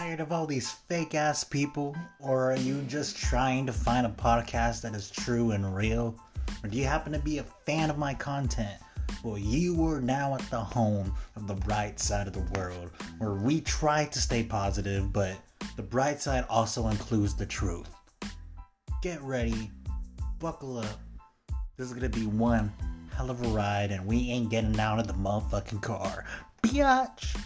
Tired of all these fake ass people? Or are you just trying to find a podcast that is true and real? Or do you happen to be a fan of my content? Well, you are now at the home of the bright side of the world, where we try to stay positive, but the bright side also includes the truth. Get ready, buckle up. This is gonna be one hell of a ride, and we ain't getting out of the motherfucking car. Biatch!